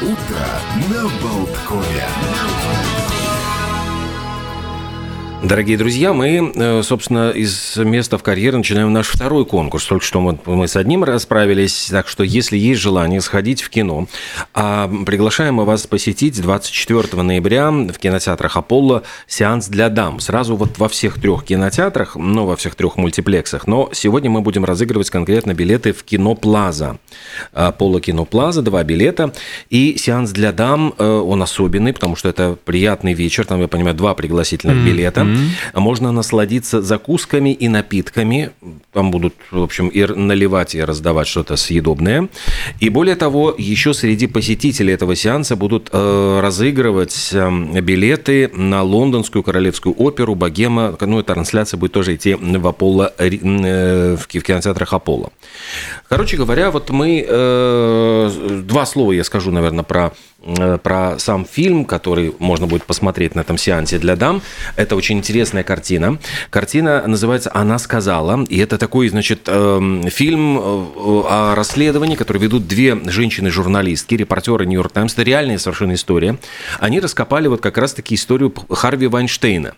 Утро на Болткове. Дорогие друзья, мы, э, собственно, из места в карьере начинаем наш второй конкурс. Только что мы, мы с одним расправились, так что если есть желание сходить в кино, а приглашаем мы вас посетить 24 ноября в кинотеатрах «Аполло» сеанс для дам. Сразу вот во всех трех кинотеатрах, ну, во всех трех мультиплексах. Но сегодня мы будем разыгрывать конкретно билеты в кино «Плаза». «Аполло Кино Плаза», два билета. И сеанс для дам, э, он особенный, потому что это приятный вечер, там, я понимаю, два пригласительных билета. Mm-hmm. Можно насладиться закусками и напитками. Там будут, в общем, и наливать, и раздавать что-то съедобное. И более того, еще среди посетителей этого сеанса будут э, разыгрывать э, билеты на лондонскую королевскую оперу «Богема». Ну, эта трансляция будет тоже идти в Аполло, э, в кинотеатрах Аполло. Короче говоря, вот мы... Э, два слова я скажу, наверное, про про сам фильм, который можно будет посмотреть на этом сеансе для дам. Это очень интересная картина. Картина называется «Она сказала». И это такой, значит, эм, фильм э, о расследовании, который ведут две женщины-журналистки, репортеры «Нью-Йорк Таймс». Это реальная совершенно история. Они раскопали вот как раз-таки историю Харви Вайнштейна.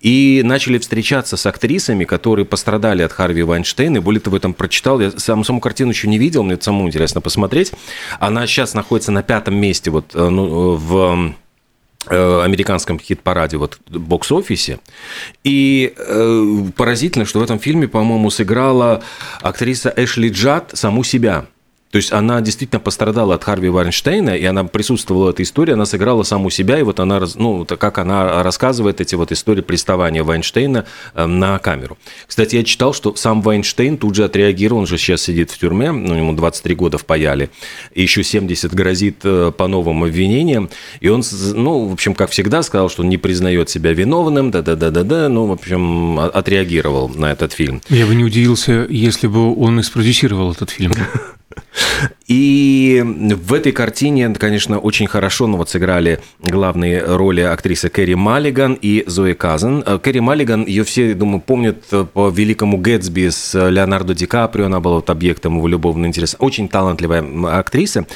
И начали встречаться с актрисами, которые пострадали от Харви Вайнштейна. И более того, я там прочитал, я саму, саму картину еще не видел, мне это самому интересно посмотреть. Она сейчас находится на пятом месте вот вот э, ну, в э, американском хит-параде, вот бокс-офисе. И э, поразительно, что в этом фильме, по-моему, сыграла актриса Эшли Джад саму себя. То есть она действительно пострадала от Харви Вайнштейна, и она присутствовала в этой истории, она сыграла саму себя, и вот она, ну, как она рассказывает эти вот истории приставания Вайнштейна э, на камеру. Кстати, я читал, что сам Вайнштейн тут же отреагировал, он же сейчас сидит в тюрьме, ну, ему 23 года впаяли, и еще 70 грозит э, по новым обвинениям, и он, ну, в общем, как всегда, сказал, что он не признает себя виновным, да-да-да-да-да, ну, в общем, отреагировал на этот фильм. Я бы не удивился, если бы он и спродюсировал этот фильм. И в этой картине, конечно, очень хорошо ну, вот, сыграли главные роли актрисы Кэрри Маллиган и Зои Казан. Э, Кэрри Маллиган, ее все, думаю, помнят э, по великому Гэтсби с Леонардо Ди Каприо, она была вот объектом его любовного интереса. Очень талантливая актриса.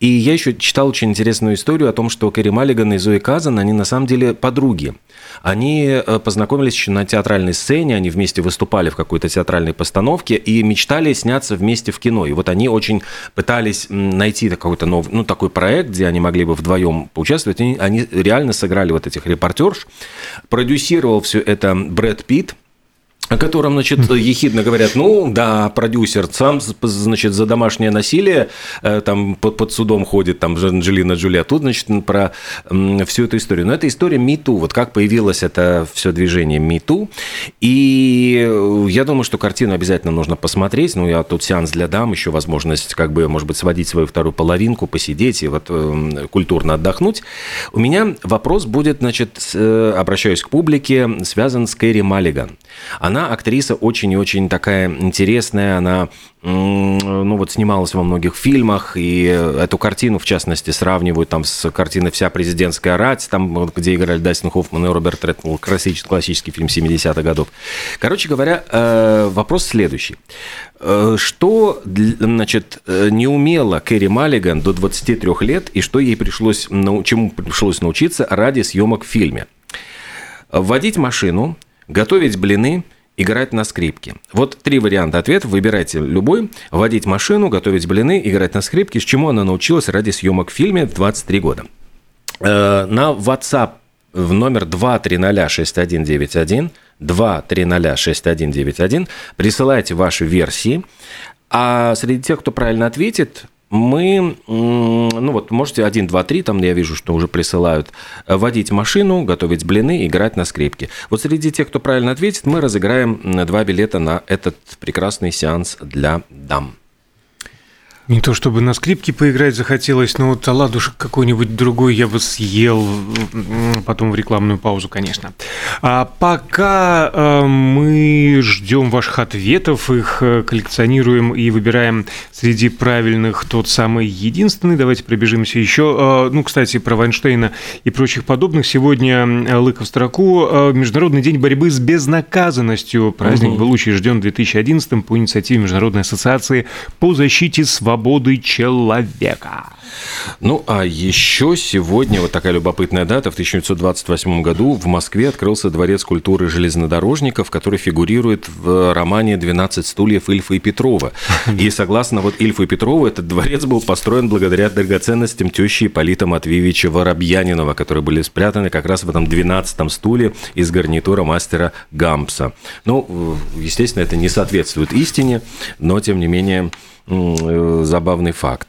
И я еще читал очень интересную историю о том, что Кэрри Маллиган и Зои Казан, они на самом деле подруги. Они э, познакомились еще на театральной сцене, они вместе выступали в какой-то театральной постановке и мечтали сняться вместе в кино. И вот они очень пытались найти какой-то новый, ну, такой проект, где они могли бы вдвоем поучаствовать. И они реально сыграли вот этих репортерш. Продюсировал все это Брэд Питт, о котором, значит, ехидно говорят, ну, да, продюсер сам, значит, за домашнее насилие э, там под, судом ходит, там, Анджелина Джоли, а тут, значит, про всю эту историю. Но это история МИТУ, вот как появилось это все движение МИТУ, и я думаю, что картину обязательно нужно посмотреть, ну, я тут сеанс для дам, еще возможность, как бы, может быть, сводить свою вторую половинку, посидеть и вот э, культурно отдохнуть. У меня вопрос будет, значит, э, обращаюсь к публике, связан с Кэрри Маллиган. Она актриса очень и очень такая интересная, она ну вот снималась во многих фильмах, и эту картину, в частности, сравнивают там с картиной «Вся президентская рать», там, где играли Дастин Хоффман и Роберт Редфилд, классический, классический фильм 70-х годов. Короче говоря, э, вопрос следующий. Э, что, значит, не умела Кэрри Маллиган до 23 лет, и что ей пришлось, чему пришлось научиться ради съемок в фильме? Водить машину, готовить блины – играть на скрипке. Вот три варианта ответа, выбирайте любой. Водить машину, готовить блины, играть на скрипке. С чему она научилась ради съемок в фильме в 23 года. Э, на WhatsApp в номер 2306191 2306191 присылайте ваши версии. А среди тех, кто правильно ответит, мы, ну вот, можете 1, 2, 3, там я вижу, что уже присылают, э, водить машину, готовить блины, играть на скрипке. Вот среди тех, кто правильно ответит, мы разыграем два билета на этот прекрасный сеанс для дам. Не то чтобы на скрипке поиграть захотелось, но вот оладушек какой-нибудь другой я бы съел потом в рекламную паузу, конечно. А пока э, мы ждем ваших ответов, их э, коллекционируем и выбираем среди правильных тот самый единственный. Давайте пробежимся еще. Э, ну, кстати, про Вайнштейна и прочих подобных. Сегодня Лыков строку Международный день борьбы с безнаказанностью. Праздник угу. был учрежден в 2011 по инициативе Международной ассоциации по защите свободы свободы человека. Ну, а еще сегодня, вот такая любопытная дата, в 1928 году в Москве открылся Дворец культуры железнодорожников, который фигурирует в романе «12 стульев» Ильфа и Петрова. И согласно вот Ильфу и Петрову, этот дворец был построен благодаря драгоценностям тещи Ипполита Матвеевича Воробьянинова, которые были спрятаны как раз в этом 12 стуле из гарнитура мастера Гампса. Ну, естественно, это не соответствует истине, но, тем не менее, э, забавный факт.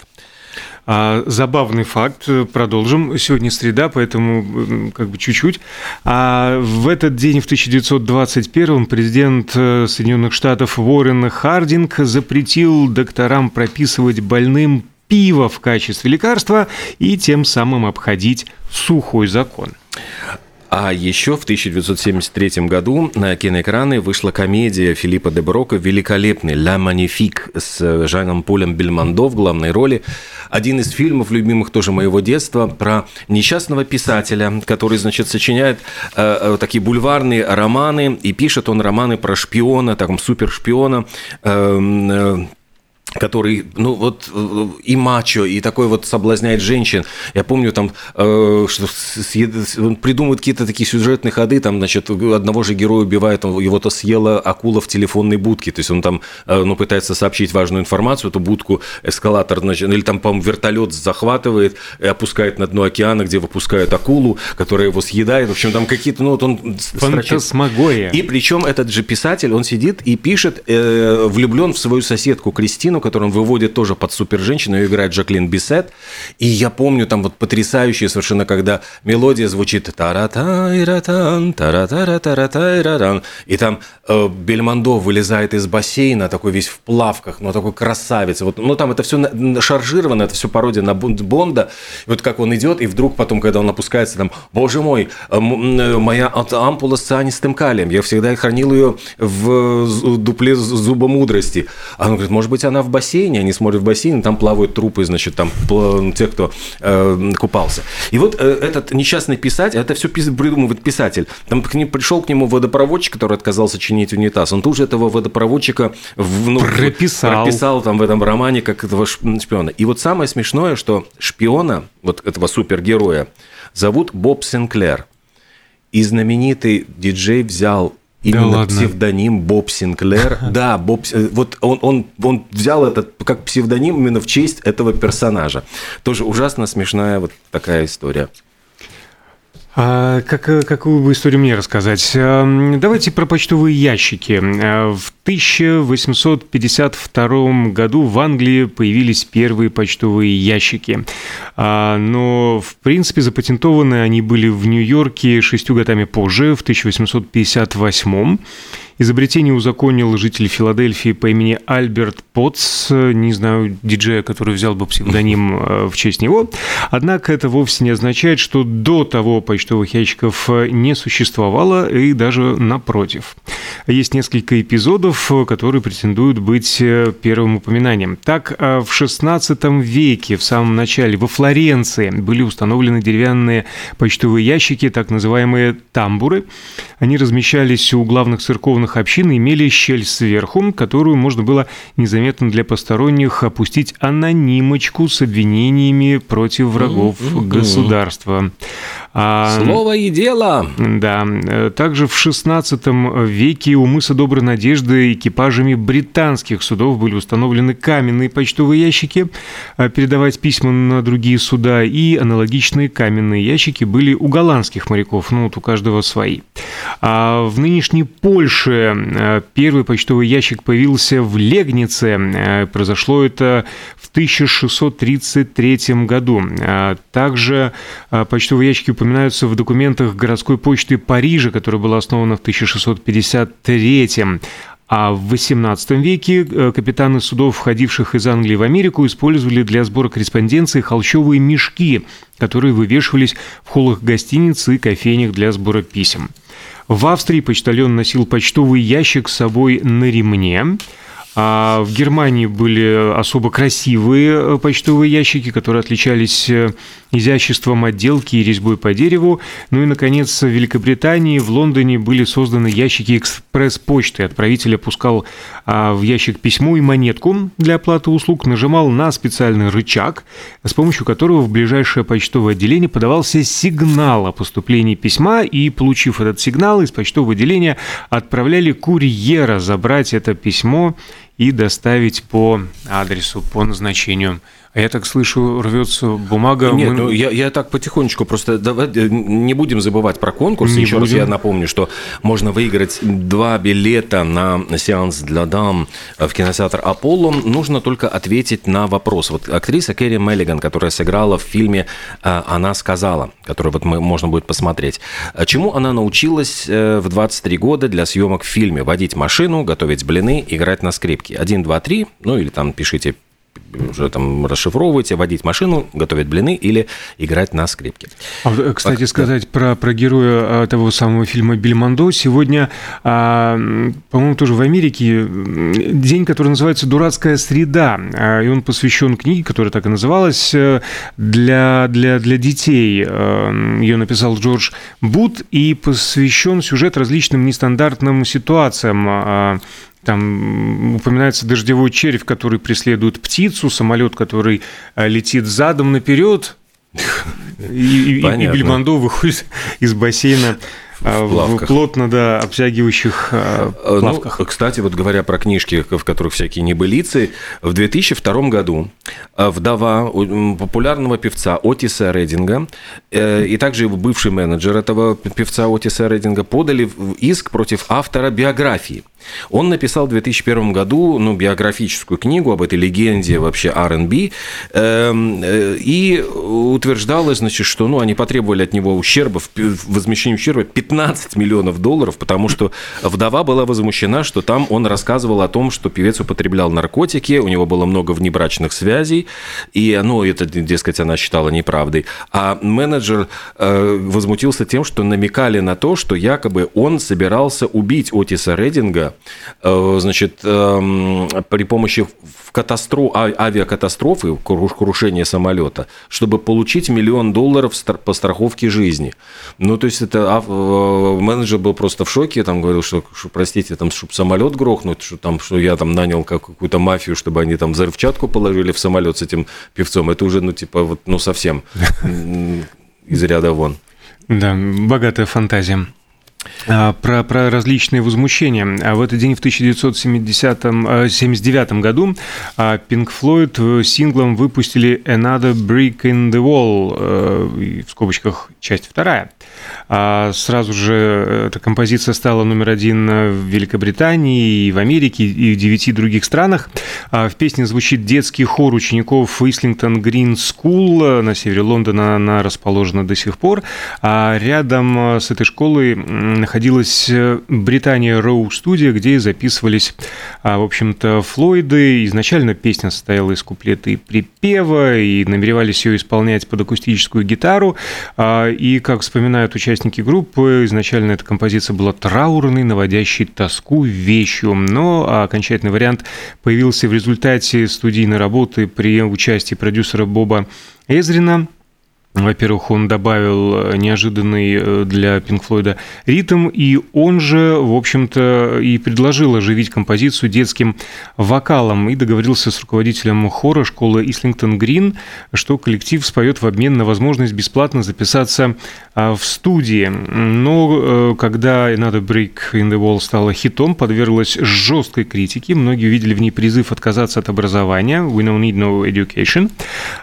А, забавный факт, продолжим. Сегодня среда, поэтому как бы чуть-чуть. А в этот день, в 1921 президент э, Соединенных Штатов Уоррен Хардинг запретил докторам прописывать больным пиво в качестве лекарства и тем самым обходить сухой закон. А еще в 1973 году на киноэкраны вышла комедия Филиппа де Брока «Великолепный» «Ла Манифик» с Жаном Полем Бельмондо в главной роли. Один из фильмов, любимых тоже моего детства, про несчастного писателя, который, значит, сочиняет э, э такие бульварные романы, и пишет он романы про шпиона, таком супершпиона, э, э, который, ну вот и мачо, и такой вот соблазняет женщин. Я помню там, э, что он придумывает какие-то такие сюжетные ходы, там, значит, одного же героя убивает, его-то съела акула в телефонной будке, то есть он там, э, ну, пытается сообщить важную информацию, эту будку эскалатор, значит, или там, по-моему, вертолет захватывает и опускает на дно океана, где выпускают акулу, которая его съедает. В общем, там какие-то, ну, вот он... Фантасмагория. И причем этот же писатель, он сидит и пишет, э, влюблен в свою соседку Кристину, которую он выводит тоже под супер женщину, ее играет Жаклин Бисет. И я помню там вот потрясающие совершенно, когда мелодия звучит таратайратан, таратаратаратайраран, и там э, Бельмондо вылезает из бассейна, такой весь в плавках, но такой красавец. Вот, ну там это все шаржировано, это все пародия на Бонда. И вот как он идет, и вдруг потом, когда он опускается, там, боже мой, э, э, моя ампула с цианистым калием, я всегда хранил ее в дупле зуба мудрости. А он говорит, может быть, она в бассейне, они смотрят в бассейн, там плавают трупы, значит, там те, кто э, купался. И вот э, этот несчастный писатель, это все придумывает писатель. Там к ним, пришел к нему водопроводчик, который отказался чинить унитаз. Он тут же этого водопроводчика в, ну, прописал. прописал там в этом романе как этого шпиона. И вот самое смешное, что шпиона, вот этого супергероя, зовут Боб Синклер. И знаменитый диджей взял Именно да ладно. псевдоним Боб Синклер. Да, Боб, э, вот он, он, он взял этот как псевдоним именно в честь этого персонажа. Тоже ужасно смешная вот такая история. А как, какую бы историю мне рассказать? Давайте про почтовые ящики. В 1852 году в Англии появились первые почтовые ящики. А, но, в принципе, запатентованы они были в Нью-Йорке шестью годами позже, в 1858 Изобретение узаконил житель Филадельфии по имени Альберт Потс, не знаю, диджея, который взял бы псевдоним э, в честь него. Однако это вовсе не означает, что до того почтовых ящиков не существовало, и даже напротив. Есть несколько эпизодов, которые претендуют быть э, первым упоминанием. Так, э, в XVI веке, в самом начале, во Флоренции были установлены деревянные почтовые ящики, так называемые тамбуры. Они размещались у главных церковных православных общин имели щель сверху, которую можно было незаметно для посторонних опустить анонимочку с обвинениями против врагов государства. А, Слово и дело! Да. Также в XVI веке у мыса Доброй Надежды экипажами британских судов были установлены каменные почтовые ящики, а, передавать письма на другие суда, и аналогичные каменные ящики были у голландских моряков, ну вот у каждого свои. А в нынешней Польше а, первый почтовый ящик появился в Легнице. Произошло это в 1633 году. Также почтовые ящики упоминаются в документах городской почты Парижа, которая была основана в 1653 а в XVIII веке э, капитаны судов, входивших из Англии в Америку, использовали для сбора корреспонденции холщовые мешки, которые вывешивались в холлах гостиниц и кофейнях для сбора писем. В Австрии почтальон носил почтовый ящик с собой на ремне, А в Германии были особо красивые почтовые ящики, которые отличались изяществом отделки и резьбой по дереву. Ну и, наконец, в Великобритании, в Лондоне были созданы ящики экспресс-почты. Отправитель опускал а, в ящик письмо и монетку для оплаты услуг, нажимал на специальный рычаг, с помощью которого в ближайшее почтовое отделение подавался сигнал о поступлении письма, и, получив этот сигнал, из почтового отделения отправляли курьера забрать это письмо и доставить по адресу, по назначению. А я так слышу, рвется бумага. Нет, мы... ну я, я так потихонечку просто давай, э, не будем забывать про конкурс. Не Еще будем. раз я напомню, что можно выиграть два билета на сеанс для дам в кинотеатр Аполло. Нужно только ответить на вопрос. Вот актриса Кэрри Меллиган, которая сыграла в фильме э, «Она сказала», который вот мы, можно будет посмотреть. Чему она научилась э, в 23 года для съемок в фильме? Водить машину, готовить блины, играть на скрипке. Один, два, три, ну или там пишите уже там расшифровываете, водить машину, готовить блины или играть на скрипке. А, кстати, Пок... сказать про, про героя а, того самого фильма Бельмондо. Сегодня, а, по-моему, тоже в Америке день, который называется «Дурацкая среда». И он посвящен книге, которая так и называлась, э, для, для, для детей. Ее написал Джордж Бут и посвящен сюжет различным нестандартным ситуациям там упоминается дождевой червь, который преследует птицу, самолет, который э, летит задом наперед, и, и, и Бельмондо выходит из бассейна в, плавках. плотно, да, обтягивающих э, э, ну, плавках. Ну, кстати, вот говоря про книжки, в которых всякие небылицы, в 2002 году вдова популярного певца Отиса Рединга и также его бывший менеджер этого певца Отиса Рединга подали иск против автора биографии. Он написал в 2001 году ну, биографическую книгу об этой легенде вообще R&B, эм, э, и утверждалось, значит, что ну, они потребовали от него ущерба, возмещения ущерба 15 миллионов долларов, потому что вдова была возмущена, что там он рассказывал о том, что певец употреблял наркотики, у него было много внебрачных связей, и ну, это, дескать, она считала неправдой. А менеджер э, возмутился тем, что намекали на то, что якобы он собирался убить Отиса Рединга, Э, значит, эм, при помощи катастроф, а, авиакатастрофы, крушения самолета, чтобы получить миллион долларов по страховке жизни. Ну, то есть, это э, менеджер был просто в шоке, там говорил, что, что простите, там, чтобы самолет грохнуть, что, там, что я там нанял какую-то мафию, чтобы они там взрывчатку положили в самолет с этим певцом. Это уже, ну, типа, вот, ну, совсем из ряда вон. Да, богатая фантазия. А, про, про различные возмущения. А в этот день в 1979 э, году а, Pink Floyd э, синглом выпустили Another Brick in the Wall, э, в скобочках часть вторая. Сразу же эта композиция стала номер один в Великобритании, и в Америке, и в девяти других странах. В песне звучит детский хор учеников Ислингтон Грин School на севере Лондона, она расположена до сих пор. Рядом с этой школой находилась э, Британия Роу студия, где записывались, а, в общем-то, Флойды. Изначально песня состояла из куплета и припева, и намеревались ее исполнять под акустическую гитару. А, и, как вспоминают участники группы, изначально эта композиция была траурной, наводящей тоску вещью. Но окончательный вариант появился в результате студийной работы при участии продюсера Боба Эзрина, во-первых, он добавил э, неожиданный э, для Пинк Флойда ритм, и он же, в общем-то, и предложил оживить композицию детским вокалом и договорился с руководителем хора школы Ислингтон Грин, что коллектив споет в обмен на возможность бесплатно записаться а, в студии. Но э, когда Another Break in the Wall стала хитом, подверглась жесткой критике. Многие увидели в ней призыв отказаться от образования «We don't need no education»,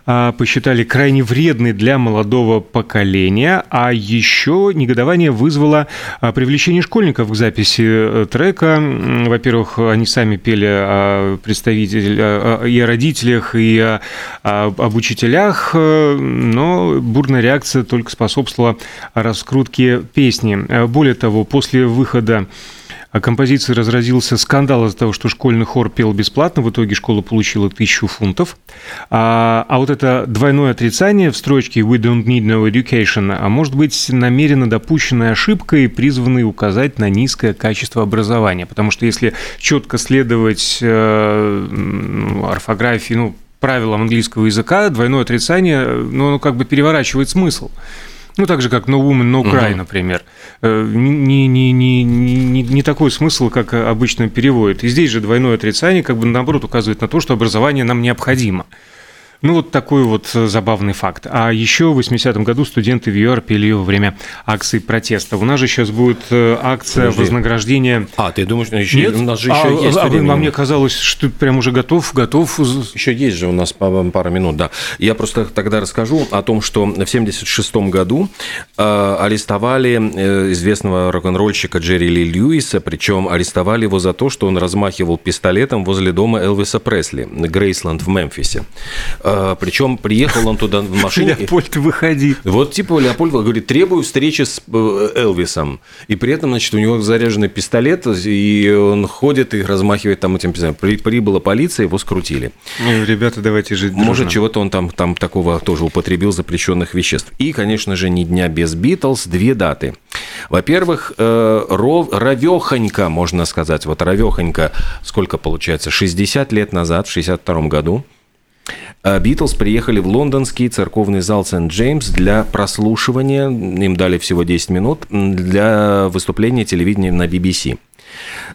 а, посчитали крайне вредной для молодого поколения, а еще негодование вызвало а, привлечение школьников к записи э, трека. Во-первых, они сами пели о представителях, и о родителях, и о, об учителях, э, но бурная реакция только способствовала раскрутке песни. Более того, после выхода о композиции разразился скандал из-за того, что школьный хор пел бесплатно. В итоге школа получила тысячу фунтов. А, а вот это двойное отрицание в строчке «We don't need no education» а может быть намеренно допущенной ошибкой, призванной указать на низкое качество образования. Потому что если четко следовать э, орфографии, ну, правилам английского языка, двойное отрицание, ну, оно как бы переворачивает смысл. Ну, так же, как No Woman, No Cry, угу. например. Э, не, не, не, не, не такой смысл, как обычно переводят. И здесь же двойное отрицание как бы наоборот указывает на то, что образование нам необходимо. Ну, вот такой вот э, забавный факт. А еще в 80-м году студенты в ЮАР пели во время акции протеста. У нас же сейчас будет э, акция Подожди. вознаграждения... А, ты думаешь, еще, Нет? у нас же еще а, есть а, время. А мне казалось, что ты прям уже готов, готов... Еще есть же у нас пара минут, да. Я просто тогда расскажу о том, что в 76-м году э, арестовали э, известного рок-н-ролльщика Джерри Ли Льюиса, причем арестовали его за то, что он размахивал пистолетом возле дома Элвиса Пресли, Грейсленд в Мемфисе. А, Причем приехал он туда в машине. Леопольд, выходи. Вот типа Леопольд говорит, требую встречи с э, Элвисом. И при этом, значит, у него заряженный пистолет, и он ходит и размахивает там этим пистолетом. При, прибыла полиция, его скрутили. Ну, ребята, давайте жить дружно. Может, чего-то он там, там такого тоже употребил запрещенных веществ. И, конечно же, ни дня без Битлз, две даты. Во-первых, э, ровехонько, можно сказать, вот ровехонько, сколько получается, 60 лет назад, в 62 году, Битлз приехали в лондонский церковный зал Сент-Джеймс для прослушивания, им дали всего 10 минут, для выступления телевидения на BBC.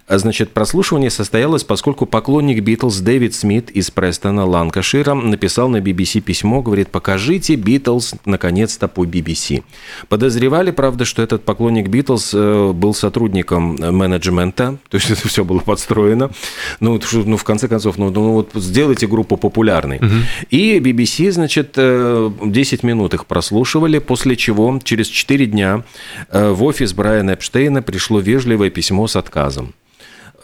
Значит, прослушивание состоялось, поскольку поклонник Битлз Дэвид Смит из Престона, Ланкашира, написал на BBC письмо, говорит, покажите Битлз наконец-то по BBC. Подозревали, правда, что этот поклонник Битлз э, был сотрудником менеджмента, то есть это все было подстроено. Ну, ну в конце концов, ну, ну вот сделайте группу популярной. Угу. И BBC, значит, 10 э, минут их прослушивали, после чего через 4 дня э, в офис Брайана Эпштейна пришло вежливое письмо с отказом. Э,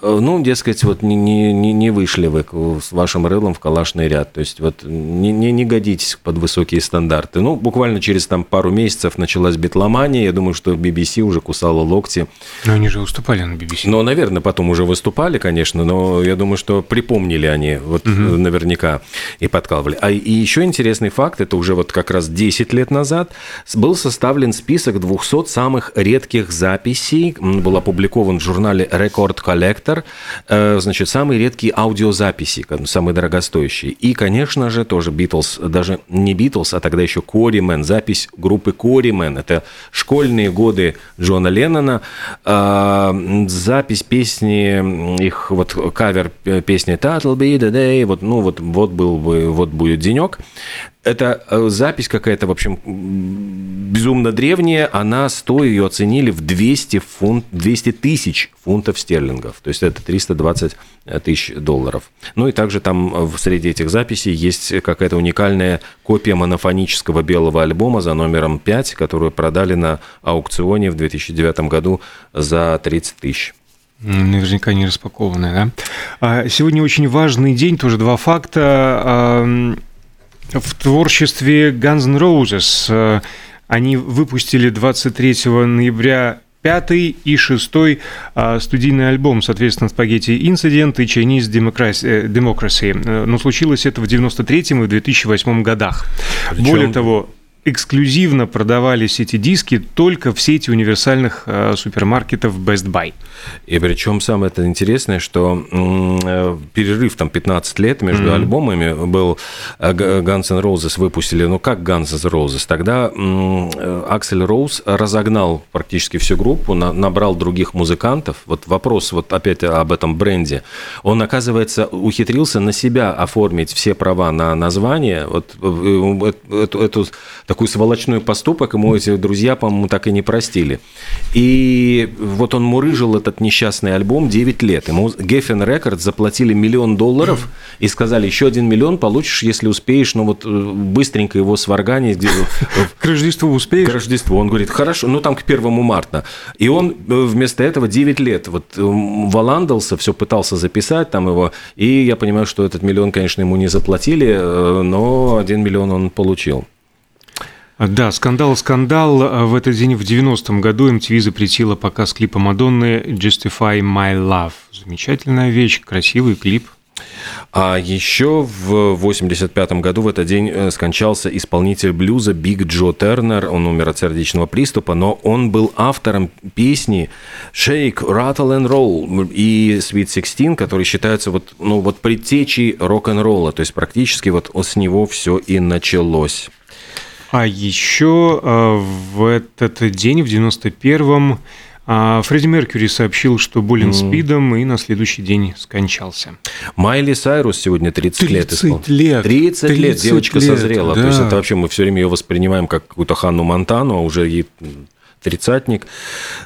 ну, дескать, вот не, не, не вышли вы с вашим рылом в калашный ряд. То есть вот не, не, не годитесь под высокие стандарты. Ну, буквально через там пару месяцев началась битломания. Я думаю, что BBC уже кусала локти. Но они же выступали на BBC. Ну, наверное, потом уже выступали, конечно, но я думаю, что припомнили они вот угу. наверняка и подкалывали. А и еще интересный факт, это уже вот как раз 10 лет назад был составлен список 200 самых редких записей. Был опубликован в журнале Record Collector редактор, э, значит, самые редкие аудиозаписи, самые дорогостоящие. И, конечно же, тоже Битлз, даже не Битлз, а тогда еще Коримен, запись группы Коримен. Это школьные годы Джона Леннона. Э, запись песни, их вот кавер песни «That'll be the day», вот, ну, вот, вот был бы, вот будет денек. Это э, запись какая-то, в общем, безумно древняя. Она стоит, ее оценили в 200, фунт, 200 тысяч фунтов стерлингов. То есть это 320 э, тысяч долларов. Ну и также там э, в среди этих записей есть какая-то уникальная копия монофонического белого альбома за номером 5, которую продали на аукционе в 2009 году за 30 тысяч. Наверняка не распакованная, да? А сегодня очень важный день, тоже два факта в творчестве Guns N' Roses. Э, они выпустили 23 ноября пятый и шестой а, студийный альбом, соответственно, «Спагетти Инцидент» и «Chinese Democracy». Э, но случилось это в 93-м и в 2008 годах. Причем... Более того, эксклюзивно продавались эти диски только в сети универсальных э, супермаркетов Best Buy. И причем самое это интересное, что э, перерыв там 15 лет между mm-hmm. альбомами был э, Guns N' Roses выпустили, ну как Guns N' Roses, тогда Аксель Роуз разогнал практически всю группу, набрал других музыкантов. Вот вопрос вот опять об этом бренде. Он, оказывается, ухитрился на себя оформить все права на название. Вот эту, эту такой сволочной поступок, ему эти друзья, по-моему, так и не простили. И вот он мурыжил этот несчастный альбом 9 лет. Ему Geffen Records заплатили миллион долларов и сказали, еще один миллион получишь, если успеешь, ну вот э, быстренько его сварганить. К Рождеству успеешь? К Рождеству. Он говорит, хорошо, ну там к первому марта. И он э, вместо этого 9 лет вот э, валандался, все пытался записать там его, и я понимаю, что этот миллион, конечно, ему не заплатили, но один миллион он получил. Да, скандал, скандал. В этот день в 90-м году MTV запретила показ клипа Мадонны «Justify My Love». Замечательная вещь, красивый клип. А еще в 85 году в этот день э, скончался исполнитель блюза Биг Джо Тернер. Он умер от сердечного приступа, но он был автором песни Shake, Rattle and Roll и Sweet Sixteen, которые считаются вот, ну, вот предтечей рок-н-ролла. То есть практически вот с него все и началось. А еще э, в этот день, в 91-м, а Фредди Меркьюри сообщил, что болен mm. спидом и на следующий день скончался. Майли Сайрус сегодня 30, 30 лет исполнил. лет. 30, 30 лет девочка лет, созрела. Да. То есть это вообще мы все время ее воспринимаем как какую-то Ханну Монтану, а уже ей тридцатник.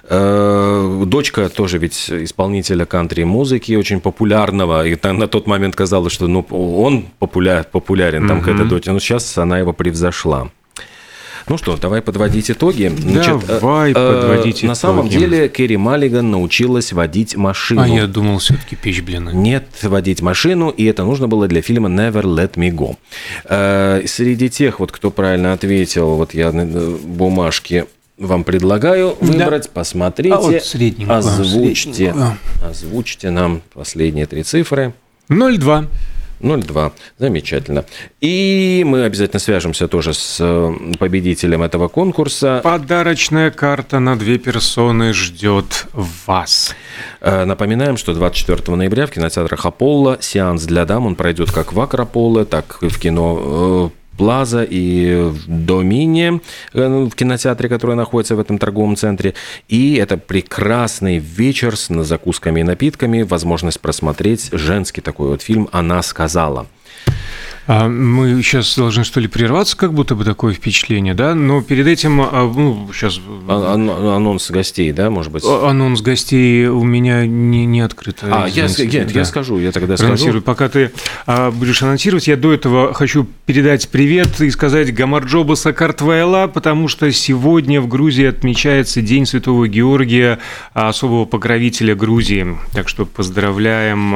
Э, дочка тоже ведь исполнителя кантри-музыки, очень популярного. И на тот момент казалось, что ну, он популяр, популярен, там угу. какая-то дочь. Но сейчас она его превзошла. Ну что, давай подводить итоги. Значит, давай э, подводить итоги. На самом деле Керри Маллиган научилась водить машину. А я думал, все-таки печь блины. Нет, водить машину, и это нужно было для фильма Never Let Me Go. Э, среди тех, вот, кто правильно ответил, вот я бумажки вам предлагаю выбрать, да. посмотрите, а вот озвучьте, средненькую. озвучьте нам последние три цифры. 0,2. 0,2. Замечательно. И мы обязательно свяжемся тоже с э, победителем этого конкурса. Подарочная карта на две персоны ждет вас. Э, напоминаем, что 24 ноября в кинотеатрах Аполло сеанс для дам. Он пройдет как в Акрополе, так и в кино э, Плаза и в Домине, в кинотеатре, который находится в этом торговом центре. И это прекрасный вечер с закусками и напитками, возможность просмотреть женский такой вот фильм «Она сказала». А мы сейчас должны, что ли, прерваться, как будто бы такое впечатление, да? Но перед этим, а, ну, сейчас... А, анонс гостей, да, может быть? Анонс гостей у меня не, не открыт. А, я, нет, да. я скажу, я тогда скажу. Пока ты а, будешь анонсировать, я до этого хочу передать привет и сказать Гамарджоба Сакартвайла, потому что сегодня в Грузии отмечается День Святого Георгия, особого покровителя Грузии. Так что поздравляем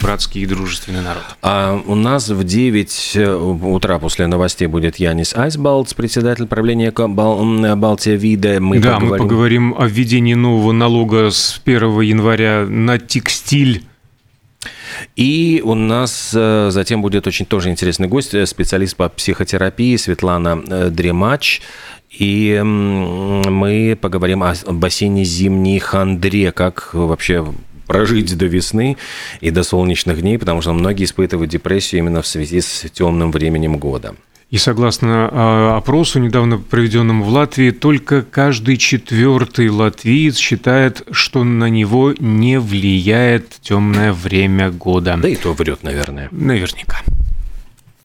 братский и дружественный народ. А у нас в 9 э, утра после новостей будет Янис Айсбалц, председатель правления Балтия Вида. Мы да, поговорим... мы поговорим о введении нового налога с 1 января на текстиль. И у нас э, затем будет очень тоже интересный гость, э, специалист по психотерапии Светлана Дремач. И мы поговорим о бассейне Зимней Хандре, как вообще прожить до весны и до солнечных дней, потому что многие испытывают депрессию именно в связи с темным временем года. И согласно а, опросу, недавно проведенному в Латвии, только каждый четвертый латвиец считает, что на него не влияет темное время года. Да и то врет, наверное. Наверняка.